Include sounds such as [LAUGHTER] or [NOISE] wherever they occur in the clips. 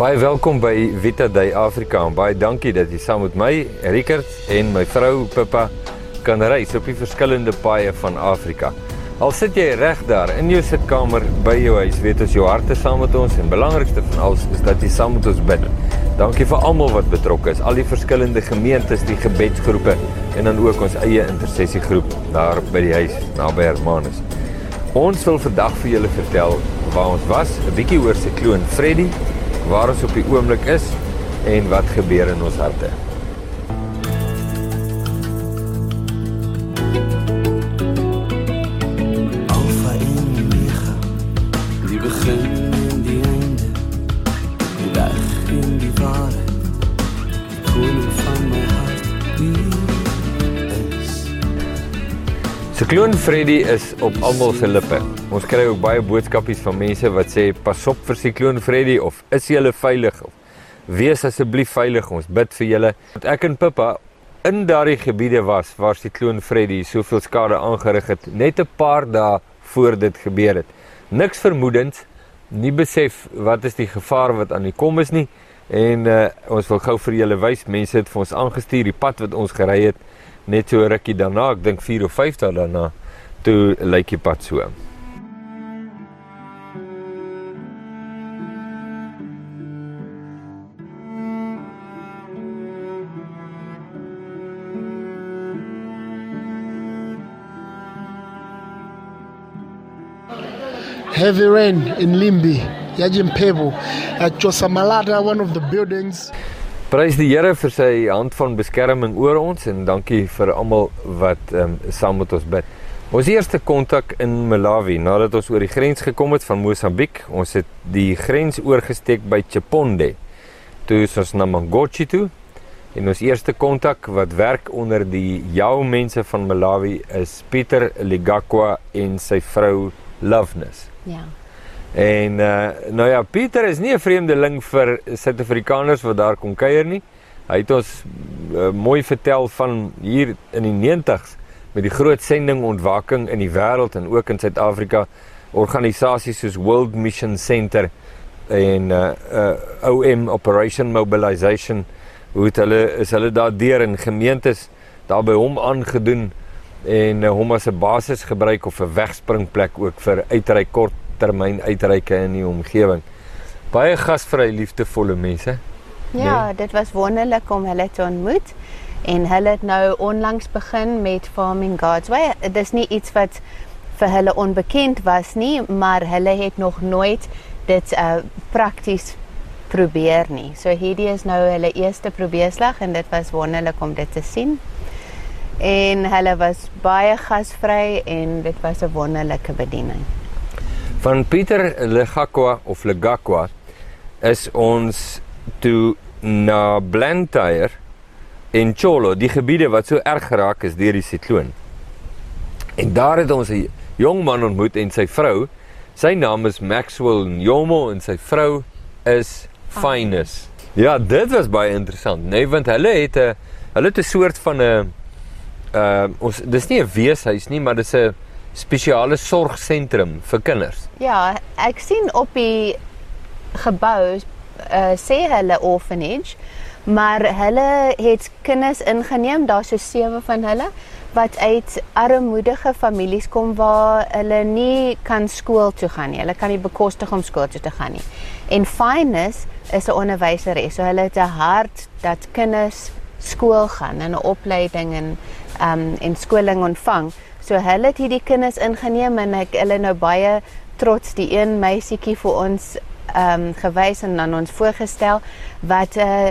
Baie welkom by Vita Day Afrika en baie dankie dat jy saam met my, Rickert en my vrou Pippa kan reis op die verskillende paaie van Afrika. Al sit jy reg daar in jou sitkamer by jou huis, weet ons jou hart is saam met ons en belangrikste van alles is dat jy saam met ons bid. Dankie vir almal wat betrokke is, al die verskillende gemeentes, die gebedsgroepe en dan ook ons eie intersessiegroep daar by die huis naby Hermanus. Ons wil vandag vir julle vertel waar ons was, 'n bietjie oor sikloon Freddy, waar ons op die oomblik is en wat gebeur in ons harte. Sikloon Freddy is op almal se lippe. Ons kry ook baie boodskapies van mense wat sê pas op vir Sikloon Freddy of is jy veilig of wees asseblief veilig. Ons bid vir julle. Want ek en Pippa in daardie gebiede was waar Sikloon Freddy soveel skade aangerig het net 'n paar dae voor dit gebeur het. Niks vermoedend, nie besef wat is die gevaar wat aan die kom is nie. En uh, ons wil gou vir julle wys, mense het vir ons aangestuur die pad wat ons gery het net rukkie daarna, ek dink 4 of 5 dae daarna, toe lyk die pad so. Heavy rain in Limbi, Yajimpebo, at Josamalata, one of the buildings. Prys die Here vir sy hand van beskerming oor ons en dankie vir almal wat um, saam met ons bid. Ons eerste kontak in Malawi nadat ons oor die grens gekom het van Mosambiek. Ons het die grens oorgesteek by Chiponde. Toe is ons na Mangochi toe. En ons eerste kontak wat werk onder die jou mense van Malawi is Pieter Ligakwa en sy vrou Loveness. Ja. En uh nou ja, Pieter is nie 'n vreemdeling vir Suid-Afrikaners wat daar kom kuier nie. Hy het ons uh, mooi vertel van hier in die 90s met die groot sending ontwaking in die wêreld en ook in Suid-Afrika organisasies soos World Mission Center en uh, uh OM Operation Mobilization hoe het hulle is hulle daar deur in gemeentes daar by hom aangedoen en uh, hom as 'n basis gebruik of 'n wegspringplek ook vir uitreik kort termyn uitreike in die omgewing. Baie gasvry liefdevolle mense. Ja, Nee. dit was wonderlik om hulle te ontmoet en hulle het nou onlangs begin met Farming God's Way. Dit is nie iets wat vir hulle onbekend was nie, maar hulle het nog nooit dit uh prakties probeer nie. So hierdie is nou hulle eerste probeerslag en dit was wonderlik om dit te sien. En hulle was baie gasvry en dit was 'n wonderlike bediening. Van Pieter Legakwa of Legakwa is ons toe na Blantyre en Cholo, die gebiede wat so erg geraak is deur die sikloon. En daar het ons 'n jong man ontmoet en sy vrou. Sy naam is Maxwell Nyomo en sy vrou is Finus. Ja, dit was baie interessant, nee, want hulle het 'n hulle het 'n soort van 'n uh ons dis nie 'n weeshuis nie, maar dis 'n spesiale sorgsentrum vir kinders. Ja, ek sien op die gebou uh, sê hulle orphanage, maar hulle het kinders ingeneem, daar's so sewe van hulle wat uit armoedige families kom waar hulle nie kan skool toe gaan nie. Hulle kan nie bekostig om skool toe te gaan nie. En Finus is 'n onderwyseres, so hulle het 'n hart dat kinders skool gaan en 'n opleiding en um en skoling ontvang. So hulle het hierdie kinders ingeneem en ek hulle nou baie trots die een meisietjie vir ons um gewys en aan ons voorgestel wat 'n uh,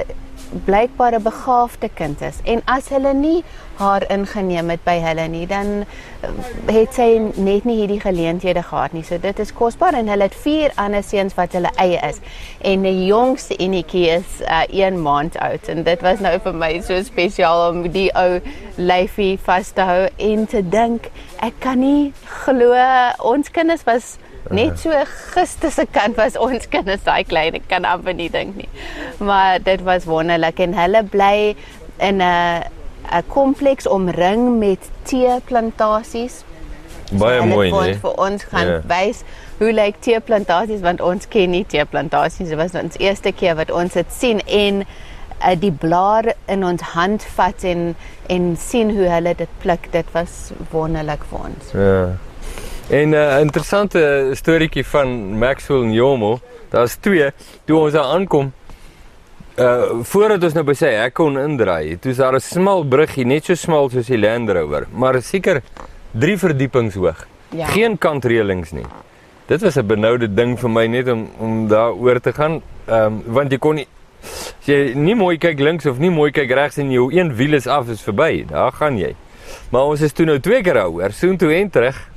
blykbaar 'n begaafde kind is. En as hulle nie haar ingeneem het by hulle nie, dan uh, het sy net nie hierdie geleenthede gehad nie. So dit is kosbaar en hulle het vier ander seuns wat hulle eie is. En die jongste enetjie is uh, 1 maand oud en dit was nou vir my so spesiaal om die ou lyfie vas te hou en te dink ek kan nie glo ons kinders was Net so gister se kant was ons kinders daai klein, ek kan amper nie dink nie. Maar dit was wonderlik en hulle bly in 'n 'n kompleks omring met teeplantasies Baie hulle mooi, nee. vir ons gaan Ja. ja. wys hoe lyk teeplantasies want ons ken nie teeplantasies. Dit was ons eerste keer wat ons dit sien en uh, die blaar in ons hand vat en en sien hoe hulle dit pluk. Dit was wonderlik vir ons. Ja. En 'n uh, interessante storieetjie van Maxwell en Jomo. Daar's twee toe ons daar aankom. Uh voordat ons nou by sy hek kon indraai, toe is daar 'n smal bruggie, net so smal soos die Land Rover, maar seker 3 verdiepings hoog. Ja. Geen kantreëlings nie. Dit was 'n benoude ding vir my net om om daar oor te gaan. Ehm um, want jy kon nie as jy nie mooi kyk links of nie mooi kyk regs en jou een wiel is af is verby. Daar gaan jy. Maar ons is toe nou twee keer daaroor, soontoe en terug.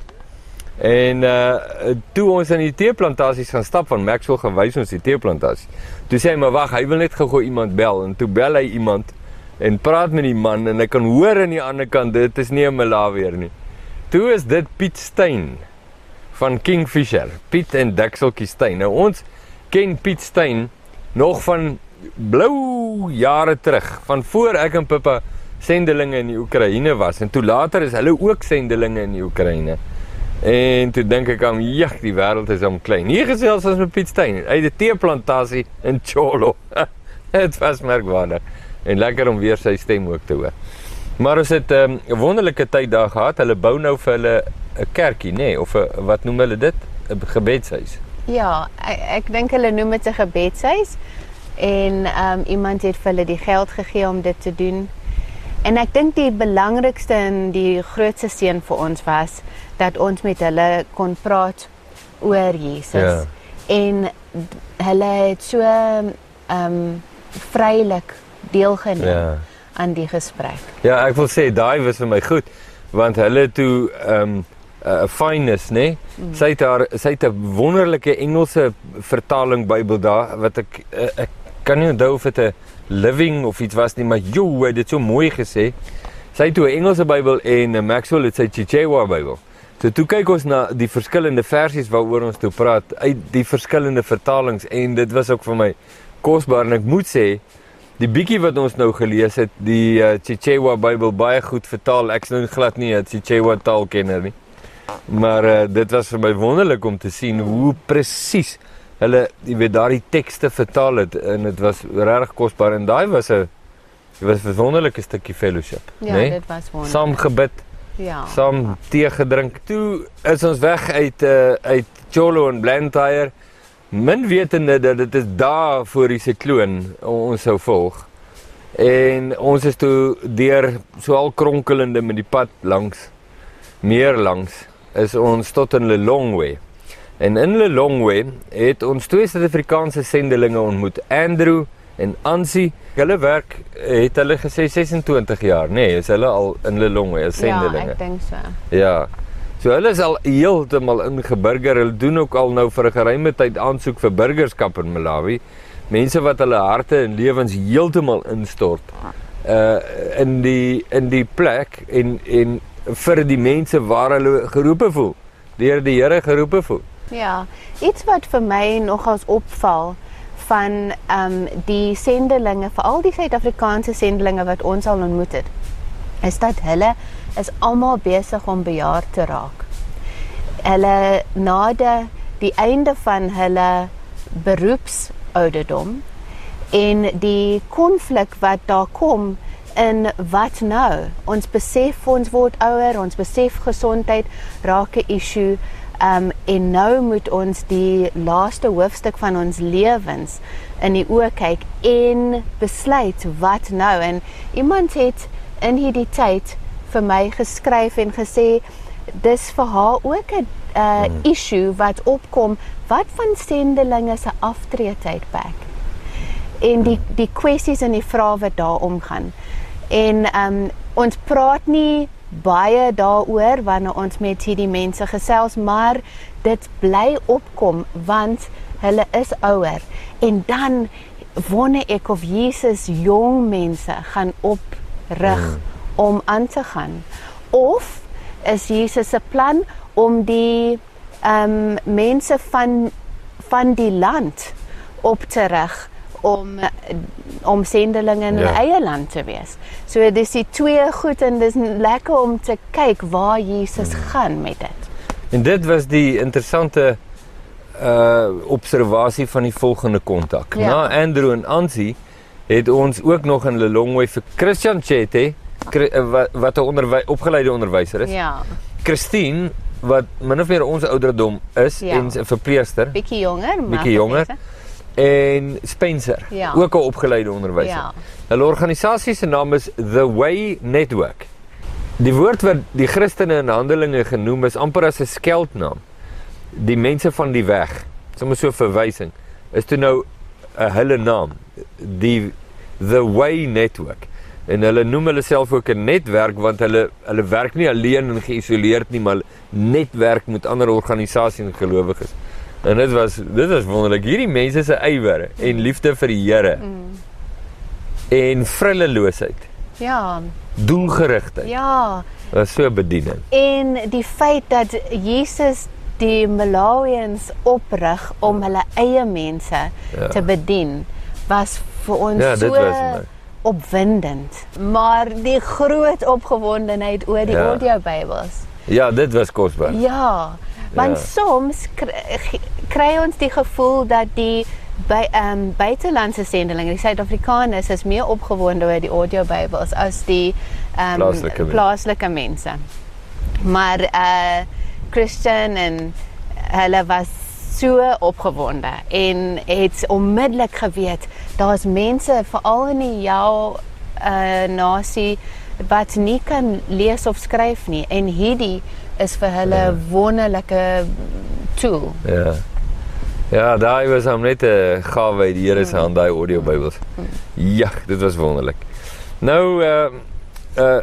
En uh toe ons aan die teeplantasies gaan stap van Maxwell gaan wys ons die teeplantasie. Toe sê hy maar wag, hy wil net gou-gou iemand bel en toe bel hy iemand en praat met die man en hy kan hoor aan die ander kant dit is nie 'n Malawier nie. Toe is dit Piet Steyn van Kingfisher. Piet en Dikseltjie Steyn. Nou ons ken Piet Steyn nog van blou jare terug, van voor ek en Pippa sendelinge in die Oekraïne was en toe later is hulle ook sendelinge in die Oekraïne. En toe dink ek aan, "Jag, die wêreld is om klein." Hier gesels ons met Piet Steyn uit die teeplantasie in Cholo. Dit [LAUGHS] was merkwaardig en lekker om weer sy stem ook te hoor. Maar ons het ehm, 'n um, wonderlike tyd daar gehad. Hulle bou nou vir hulle 'n kerkie, nê, nee, of 'n wat noem hulle dit? 'n Gebedshuis. Ja, ek, ek dink hulle noem dit 'n gebedshuis en ehm um, iemand het vir hulle die geld gegee om dit te doen. En ek dink die belangrikste en die grootste seën vir ons was dat ons met hulle kon praat oor Jesus. Ja. En hulle het so ehm um, vrylik deelgeneem Ja. aan die gesprek. Ja, ek wil sê daai was vir my goed want hulle toe ehm um, 'n uh, fineness, nê? Nee? Mm. Sy het haar sy het 'n wonderlike Engelse vertaling Bybel daar wat ek uh, ek kan nie onthou of dit 'n living of iets was nie, maar jo, hy het dit so mooi gesê. Sy het toe 'n Engelse Bybel en uh, Maxwell het sy Chichewa Bybel. So toe kyk ons na die verskillende versies waaroor ons toe praat uit die verskillende vertalings en dit was ook vir my kosbaar en ek moet sê Die bietjie wat ons nou gelees het, die uh, Chichewa Bybel baie goed vertaal. Ek's nou glad nie 'n Chichewa taalkenner nie. Maar uh, dit was vir my wonderlik om te sien hoe presies hulle, jy weet, daardie tekste vertaal het en dit was regtig kosbaar en daai was 'n dit was 'n wonderlike stukkie fellowship, Ja, né? dit was wonderlik. Saam gebid, ja. saam tee gedrink. Toe is ons weg uit uh, uit Cholo en Blantyre. Min wetende dat dit is daar voor die sikloon ons sou volg. En ons is toe deur so al kronkelende met die pad langs meer langs is ons tot in Lilongwe. En in Lilongwe het ons twee Suid-Afrikaanse sendelinge ontmoet, Andrew en Ansie. Hulle werk het hulle gesê 26 jaar, nê, nee, is hulle al in Lilongwe as Ja, sendelinge. ek dink so. Ja. So hulle is al heeltemal ingeburger. Hulle doen ook al nou vir 'n geruime tyd aansoek vir burgerskap in Malawi. Mense wat hulle harte en lewens heeltemal instort uh in die in die plek en en vir die mense waar hulle geroepe voel. Deur die Here geroepe voel. Ja, iets wat vir my nogals opval van ehm um, die sendelinge, veral die Suid-Afrikaanse sendelinge wat ons al ontmoet het, is dat hulle is almal besig om bejaard te raak. Hulle nade die einde van hulle beroepsouderdom en die konflik wat daar kom in wat nou? Ons besef ons word ouer, ons besef gesondheid raak 'n issue. Um en nou moet ons die laaste hoofstuk van ons lewens in die oë kyk en besluit wat nou en iemand het in hierdie tyd vir my geskryf en gesê dis vir haar ook 'n uh, Hmm. issue wat opkom wat van sendelinge se aftreetydperk en die die kwessies en die vrae wat daar omgaan. En um, ons praat nie baie daaroor wanneer ons met hierdie mense gesels, maar dit bly opkom want hulle is ouer. En dan wonder ek of Jesus jong mense gaan oprig mm. om aan te gaan of is Jesus se plan om die ehm um, mense van van die land op te rig om om sendelinge in hulle Ja. eie land te wees. So dis die twee goed en dis lekker om te kyk waar Jesus gaan met dit. En dit was die interessante uh observasie van die volgende kontak. Ja. Na Andrew en Ansie het ons ook nog in Lilongwe vir Christian Chete uh, wat 'n onderwy opgeleide onderwyser is. Ja, Christine wat min of meer ons ouderdom is Ja. en 'n verpleegster bietjie jonger, maar Bietjie jonger. mense. En Spencer, Ja. ook 'n opgeleide onderwyser. Ja. Hulle organisasie se naam is The Way Network. Die woord wat die Christene in Handelinge genoem is amper as 'n skeldnaam. Die mense van die weg, sommer so 'n verwysing, is toe nou 'n hulle naam, die The Way Network. En hulle noem hulle self ook 'n netwerk want hulle hulle werk nie alleen en geïsoleerd nie, maar netwerk met ander organisasies en gelowiges. En dit was dit was wonderlik. Hierdie mense se ywer en liefde vir die Here Mm. en vrilleloosheid, Ja, doelgerigtheid. ja. Was so bediening. En die feit dat Jesus die Malawians oprig om hulle eie mense Ja. te bedien was vir ons Ja, so was opwindend. Maar die groot opgewondenheid oor die Ja. audiobybels. Ja, dit was kosbaar. Ja, want Ja. soms kry, ons die gevoel dat die by ehm um, buitelandse sendelinge, die Suid-Afrikaners is meer opgewonde oor die audiobybels as die ehm Plaaslike um, mense. plaaslike mense. Maar uh Christian en hulle was so opgewonde en het onmiddellik geweet daar's mense veral in jou uh nasie wat nie kan lees of skryf nie en hierdie is vir hulle Ja. wonderlike tool. Ja. Ja, daai was hom net 'n gawe uit die Here se hand daai audio Bybels. Ja, dit was wonderlik. Nou uh uh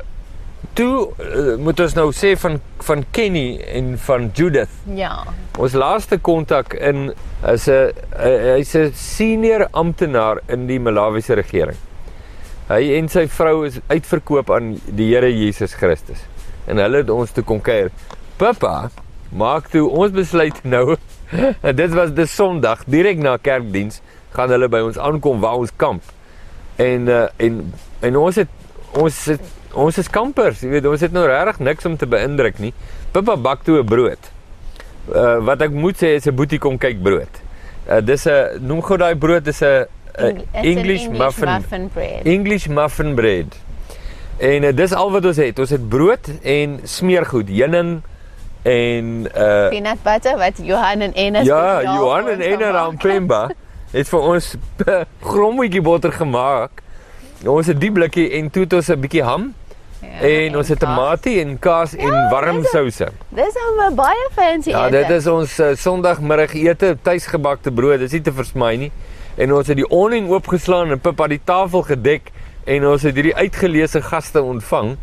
toe uh, moet ons nou sê van van Kenny en van Judith. Ja. Ons laaste kontak in is 'n uh, hy's 'n senior amptenaar in die Malawiese regering. Hy en sy vrou is uitverkoop aan die Here Jesus Christus. En hulle het ons toe kom kuier. Pappa, maak toe ons besluit nou. [LAUGHS] en dit was dis Sondag, direk na kerkdiens, gaan hulle by ons aankom waar ons kamp. En uh, en en ons het ons het ons is kampers, jy weet, ons het nou regtig niks om te beïndruk nie. Pappa bak toe 'n brood. Uh, wat ek moet sê is 'n boetie kom kyk brood. Uh, dis 'n noem gou daai brood is 'n Eng- it's an English, muffin muffin bread. English muffin bread. En uh, dis al wat ons het. Ons het brood en smeergoed, heuning en uh Peanut butter wat Johan en Enes ja, Johan en Ena gemaak Rampemba [LAUGHS] het vir ons [LAUGHS] grommetjie botter gemaak. Ons het die blikkie en toe het ons 'n bietjie ham Ja, en ons het tamatie en kaas en warm souse. Dis al 'n baie fancy Ja, ete. dit is ons uh, Sondagmiddagete, tuisgebakte brood. Dis nie te versmy nie. En ons het die awning oopgeslaan en Pippa die tafel gedek en ons het hierdie uitgeleese gaste ontvang.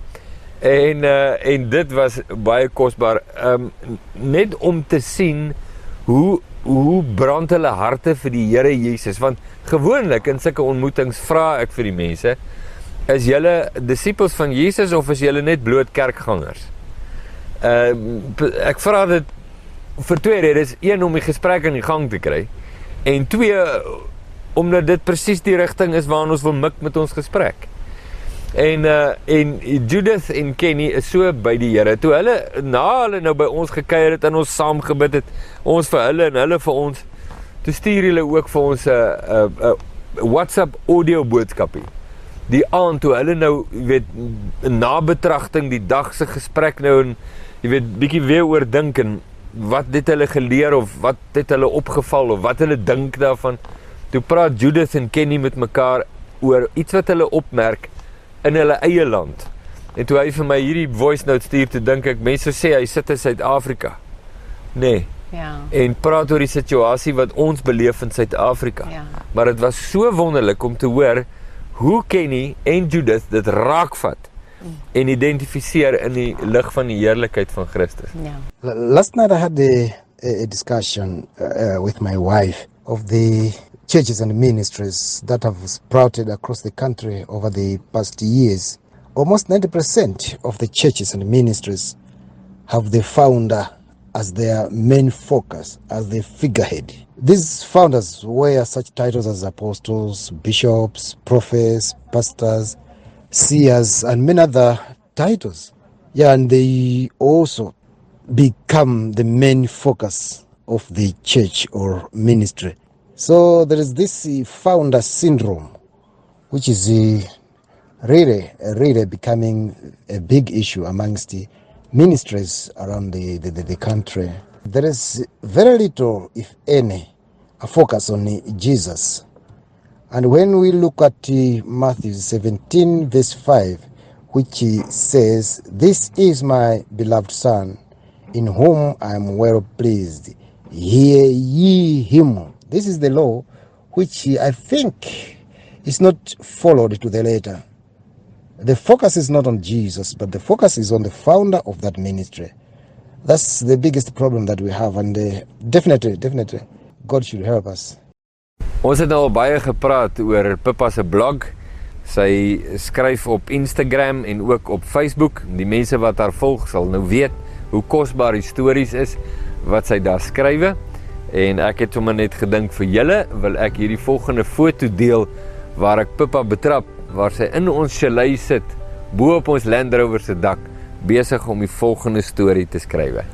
En uh en dit was baie kosbaar um net om te sien hoe hoe brand hulle harte vir die Here Jesus want gewoonlik in sulke ontmoetings vra ek vir die mense is julle disippels van Jesus of is julle net bloot kerkgangers? Uh ek vra dit vir twee redes. Een om die gesprek aan die gang te kry en twee omdat dit presies die rigting is waarna ons wil mik met ons gesprek. En uh en Judith en Kenny is so by die Here. Toe hulle na hulle nou by ons gekuier het en ons saam gebid het, ons vir hulle en hulle vir ons, toe stuur hulle ook vir ons 'n uh, 'n uh, uh, WhatsApp audio boodskapie. Die aand toe hulle nou, jy weet, in nabetragting die dag se gesprek nou en jy weet bietjie weer oor dink en wat het hulle geleer of wat het hulle opgeval of wat hulle dink daarvan. Toe praat Judith en Kenny met mekaar oor iets wat hulle opmerk in hulle eie land. En toe hy vir my hierdie voice note stuur, toe dink ek mense sê hy sit in Suid-Afrika. Nee, Ja. en praat oor die situasie wat ons beleef in Suid-Afrika. Ja. Maar dit was so wonderlik om te hoor hoe Kenny en Judith dit raakvat en identifiseer in die lig van die heerlikheid van Christus. Ja. Last night I had a, a a discussion uh, uh, with my wife of the churches and ministries that have sprouted across the country over the past years. Almost 90% of the churches and ministries have the founder as their main focus, as the figurehead. These founders wear such titles as apostles, bishops, prophets, pastors, seers, and many other titles. Yeah, and they also become the main focus of the church or ministry. So there is this uh, founder syndrome, which is uh, really, really becoming a big issue amongst the ministries around the, the, the country. There is very little, if any, a focus on Jesus. And when we look at Matthew 17, verse 5, which says, This is my beloved Son, in whom I am well pleased. Hear ye him. This is the law which I think is not followed to the letter. The focus is not on Jesus, but the focus is on the founder of that ministry. That's the biggest problem that we have, and uh, definitely, definitely, God should help us. Ons het nou al baie gepraat oor Pippa se blog. Sy skryf op Instagram en ook op Facebook. Die mense wat haar volg sal nou weet hoe kosbaar die stories is wat sy daar skrywe. En ek het sommer net gedink vir julle wil ek hierdie volgende foto deel waar ek Pippa betrap waar sy in ons chalet sit bo op ons Land Rover se dak besig om die volgende storie te skrywe.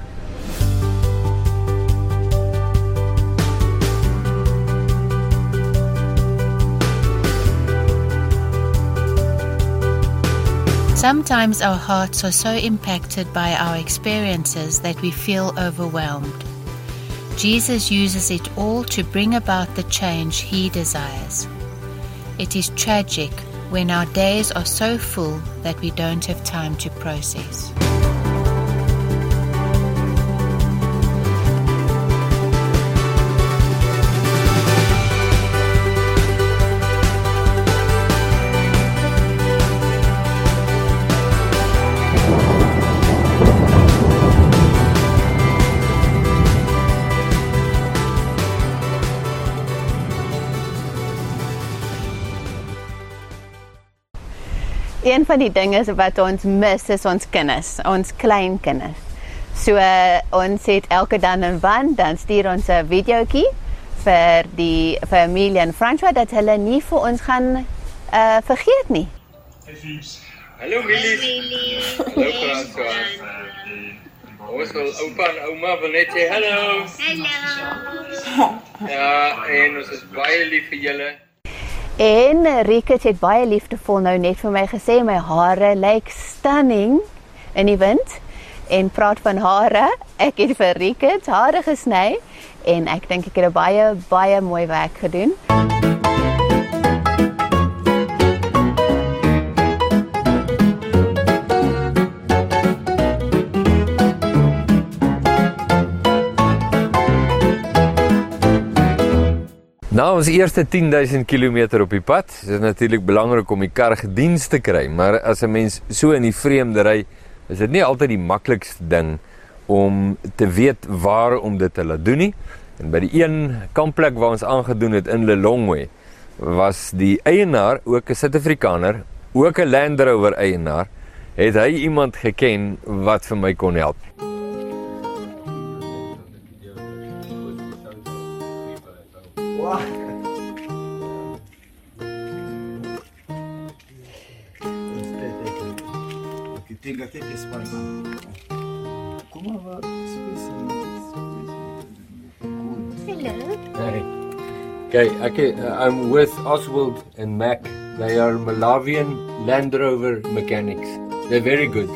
Sometimes our hearts are so impacted by our experiences that we feel overwhelmed. Jesus uses it all to bring about the change he desires. It is tragic when our days are so full that we don't have time to process. Een van die dinge wat ons mis is ons kinders, ons klein kinders. So uh, ons het elke dan en wan dan stuur ons 'n videoetjie vir die Amelia en François dat hulle nie vir ons gaan uh vergeet nie. Hallo Millie. Hallo François. Ons wil oupa en ouma wil net sê hallo. Hallo. Ja, en ons is baie lief vir julle. En Riket het baie liefdevol nou net vir my gesê my hare lyk stunning in die wind en praat van hare. Ek het vir Riket hare gesny en ek dink ek het 'n baie baie mooi werk gedoen. Na ons eerste 10000 km op die pad, is dit natuurlik belangrik om die kar gediens te kry, maar as 'n mens so in die vreemde ry, is dit nie altyd die maklikste ding om te weet waar om dit te laat doen nie. En by die een kampplek waar ons aangedoen het in Lelongwe, was die eienaar ook 'n Suid-Afrikaner, ook 'n Land Rover eienaar, het hy iemand geken wat vir my kon help. Tenga até que esse pai Como ela Hey. Okay, okay, uh, I'm with Oswald and Mac. They are Malawian Land Rover mechanics. They're very good.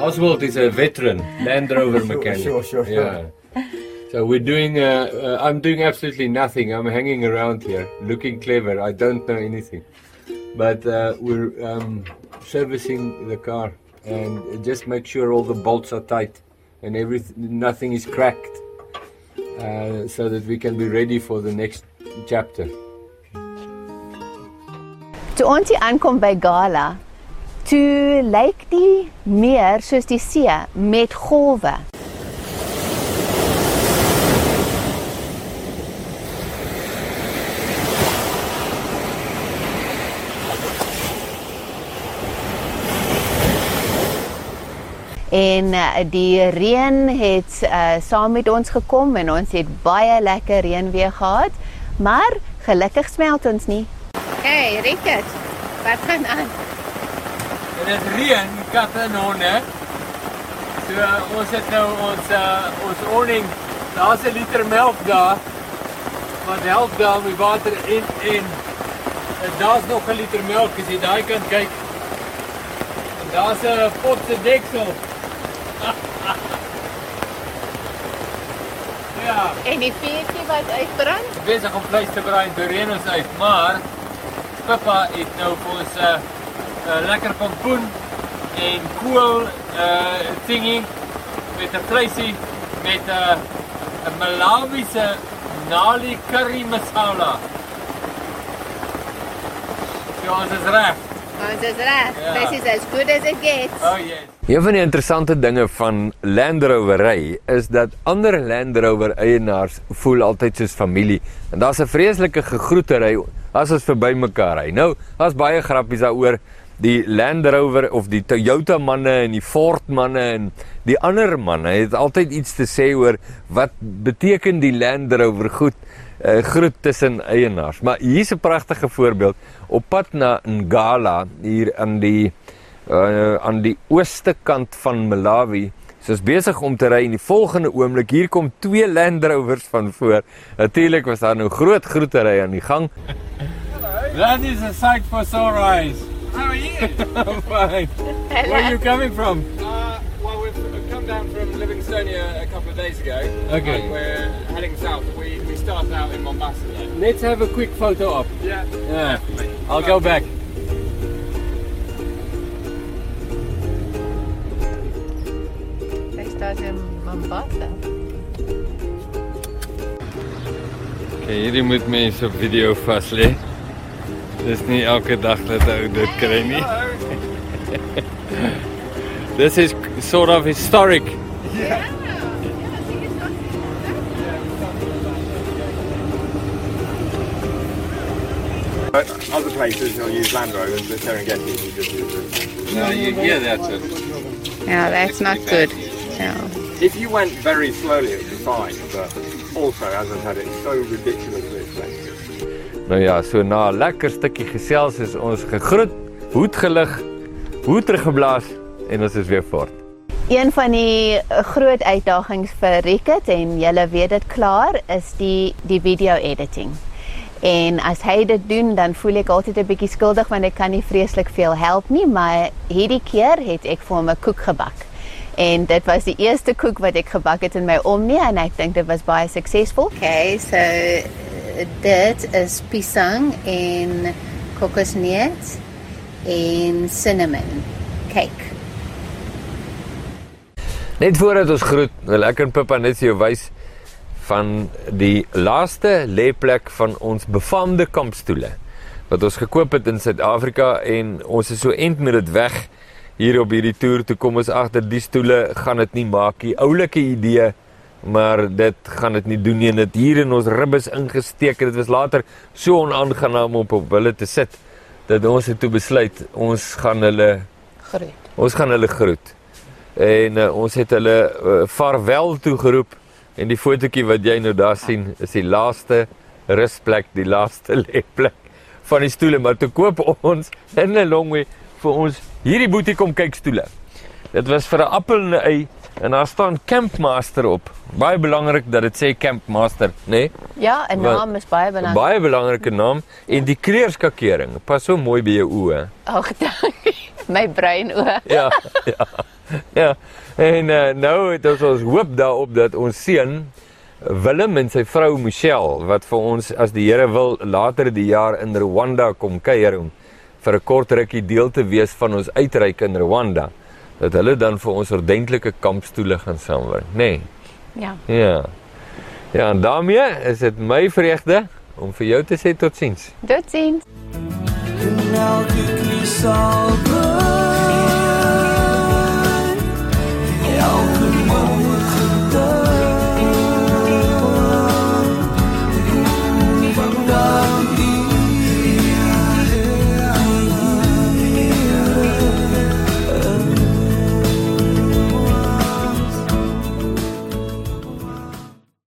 Oswald is a veteran Land Rover mechanic. [LAUGHS] sure, sure, sure. Yeah. So we're doing. Uh, uh, I'm doing absolutely nothing. I'm hanging around here, looking clever. I don't know anything, but uh, we're um, servicing the car and just make sure all the bolts are tight and everything, nothing is cracked, uh, so that we can be ready for the next chapter. Toe ons hier aankom by Gala, toe lyk die meer soos die see met golwe. En uh, die reën het uh, saam met ons gekom en ons het baie lekker reën weer gehad. Maar gelukkig smelt ons nie. Hey, Ricket. Wat gaan aan? En dit reën katte en honde. So uh, ons het nou ons uh, ons awning. Daar's 'n liter melk daar. Wat help daar die water in en daar's nog 'n liter melk as jy daai kant kyk. En daar's 'n pot se deksel. Ja, En die vuurtjie wat uitbrand? besig om vleis te braai en reën ons uit, maar Pippa het nou vir ons 'n uh, uh, lekker pompoen en kool uh thingy met 'n vleisie met 'n uh, 'n Malawiese nali curry masala. So ons is reg. Ons is reg. Ja. This is as good as it gets. Oh yes. Een van die interessante dinge van Land Rovery is dat ander Land Rover eienaars voel altyd soos familie. En daar's 'n vreeslike gegroetery as ons verby mekaar ry. Nou, daar's baie grappies daaroor die Land Rover of die Toyota manne en die Ford manne en die ander manne het altyd iets te sê oor wat beteken die Land Rover goed uh, groet tussen eienaars. Maar hier's 'n pragtige voorbeeld op pad na Ngala hier aan die uh, aan die ooste kant van Malawi. So is besig om te ry en die volgende oomblik hier kom twee Land Rovers van voor. Natuurlik was daar nou groot groetery aan die gang. That is a sight for sore eyes. How are you? I'm [LAUGHS] fine. Where are you coming from? Uh, well, we've come down from Livingstonia a couple of days ago. Okay. And we're heading south. We, we started out in Mombasa. Let's have a quick photo op. Yeah. Yeah. I'll go back. Hy staan in Mombasa. Okay, hierdie moet mense op video vas lê. Dis nie elke dag dat ou dit kry nie. [LAUGHS] This is sort of historic. Other places you'll use Land Rovers, but Serengeti you just use the... No, you hear that. Yeah, that's not good. If you went very slowly, it would be fine, but also, as I've had it, it's so ridiculously expensive. Nou ja, so na 'n lekker stukkie gesels is ons gegroet, hoed gelig, hoed teruggeblaas en ons is weer voort. Een van die groot uitdagings vir Ricket en julle weet dit klaar is die die video editing. En as hy dit doen, dan voel ek altyd 'n bietjie skuldig want ek kan nie vreeslik veel help nie, maar hierdie keer het ek vir hom 'n koek gebak. En dit was die eerste koek wat ek gebak het in my omnie en ek dink dit was baie suksesvol. Okay, so dit is pisang en kokosneut en cinnamon cake. Net voordat ons groet, wil ek en Pippa net vir jou wys van die laaste lêplek van ons befaamde kampstoele wat ons gekoop het in Suid-Afrika en ons is so end met dit weg hier op hierdie toer toe kom ons agter die stoele gaan dit nie maak nie. Oulike idee, maar dit gaan dit nie doen nie. En dit hier in ons ribbes ingesteek. Dit was later so onaangenaam om op hulle te sit dat ons het toe besluit ons gaan hulle Groot. Ons gaan hulle groet. En uh, ons het hulle uh, vaarwel toegeroep en die fotootjie wat jy nou daar sien is die laaste rusplek, die laaste [LAUGHS] lêplek van die stoele maar toe koop ons in 'n longwe vir ons hierdie boetie kom kyk stoele. Dit was vir 'n appel en 'n ei en daar staan Campmaster op. Baie belangrik dat dit sê Campmaster, nê? Nee? Ja, 'n naam is baie belangrik. Baie belangrike naam en die kleurskakering. Pas so mooi by jou oë. Ag, dankie. My brein oor. [LAUGHS] Ja, ja. Ja. En uh, nou het ons ons hoop daarop dat ons seun Willem en sy vrou Michelle wat vir ons as die Here wil later die jaar in Rwanda kom kuier om vir 'n kort rukkie deel te wees van ons uitreik in Rwanda dat hulle dan vir ons ordentlike kampstoele gaan saambring, nê? Nee. Ja. Ja. Ja, en daarmee is dit my vreugde om vir jou te sê totsiens. Totsiens. Nou kyk jy sal. Elke